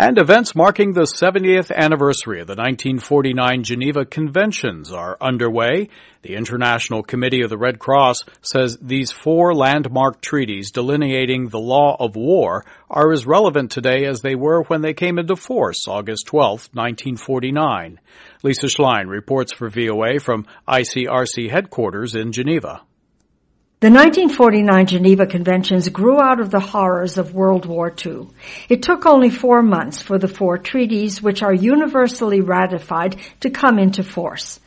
And events marking the 70th anniversary of the 1949 Geneva Conventions are underway. The International Committee of the Red Cross says these four landmark treaties delineating the law of war are as relevant today as they were when they came into force August 12, 1949. Lisa Schlein reports for VOA from ICRC headquarters in Geneva. The 1949 Geneva Conventions grew out of the horrors of World War II. It took only four months for the four treaties, which are universally ratified, to come into force.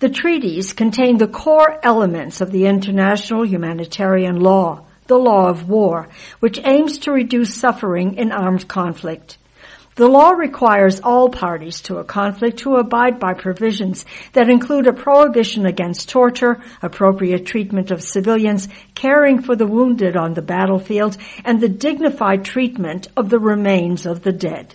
The treaties contain the core elements of the international humanitarian law, the law of war, which aims to reduce suffering in armed conflict. The law requires all parties to a conflict to abide by provisions that include a prohibition against torture, appropriate treatment of civilians, caring for the wounded on the battlefield, and the dignified treatment of the remains of the dead.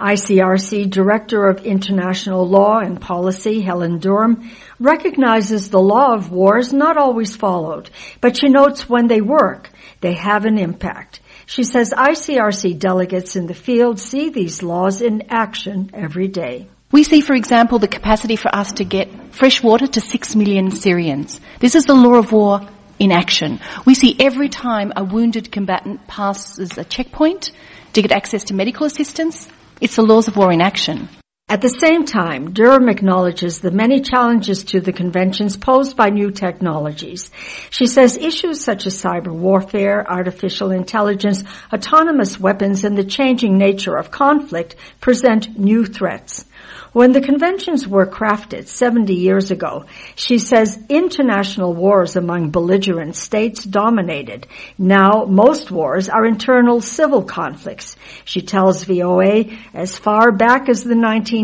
ICRC Director of International Law and Policy, Helen Durham, recognizes the law of war is not always followed, but she notes when they work, they have an impact. She says ICRC delegates in the field see these laws in action every day. We see, for example, the capacity for us to get fresh water to six million Syrians. This is the law of war in action. We see every time a wounded combatant passes a checkpoint to get access to medical assistance, it's the laws of war in action. At the same time, Durham acknowledges the many challenges to the conventions posed by new technologies. She says issues such as cyber warfare, artificial intelligence, autonomous weapons, and the changing nature of conflict present new threats. When the conventions were crafted 70 years ago, she says international wars among belligerent states dominated. Now most wars are internal civil conflicts. She tells VOA as far back as the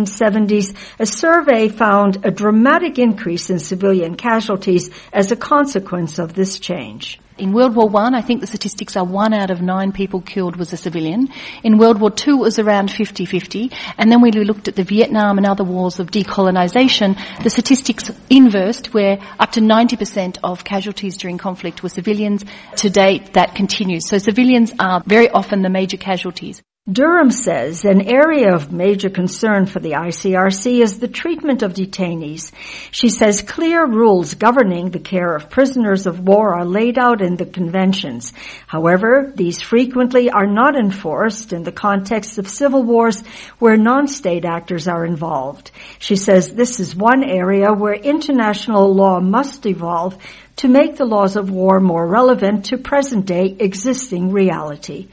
1970s, a survey found a dramatic increase in civilian casualties as a consequence of this change. In World War One, I, I think the statistics are one out of nine people killed was a civilian. In World War Two, it was around 50-50. And then when we looked at the Vietnam and other wars of decolonization, the statistics inversed, where up to 90% of casualties during conflict were civilians. To date, that continues. So civilians are very often the major casualties. Durham says an area of major concern for the ICRC is the treatment of detainees. She says clear rules governing the care of prisoners of war are laid out in the conventions. However, these frequently are not enforced in the context of civil wars where non-state actors are involved. She says this is one area where international law must evolve to make the laws of war more relevant to present day existing reality.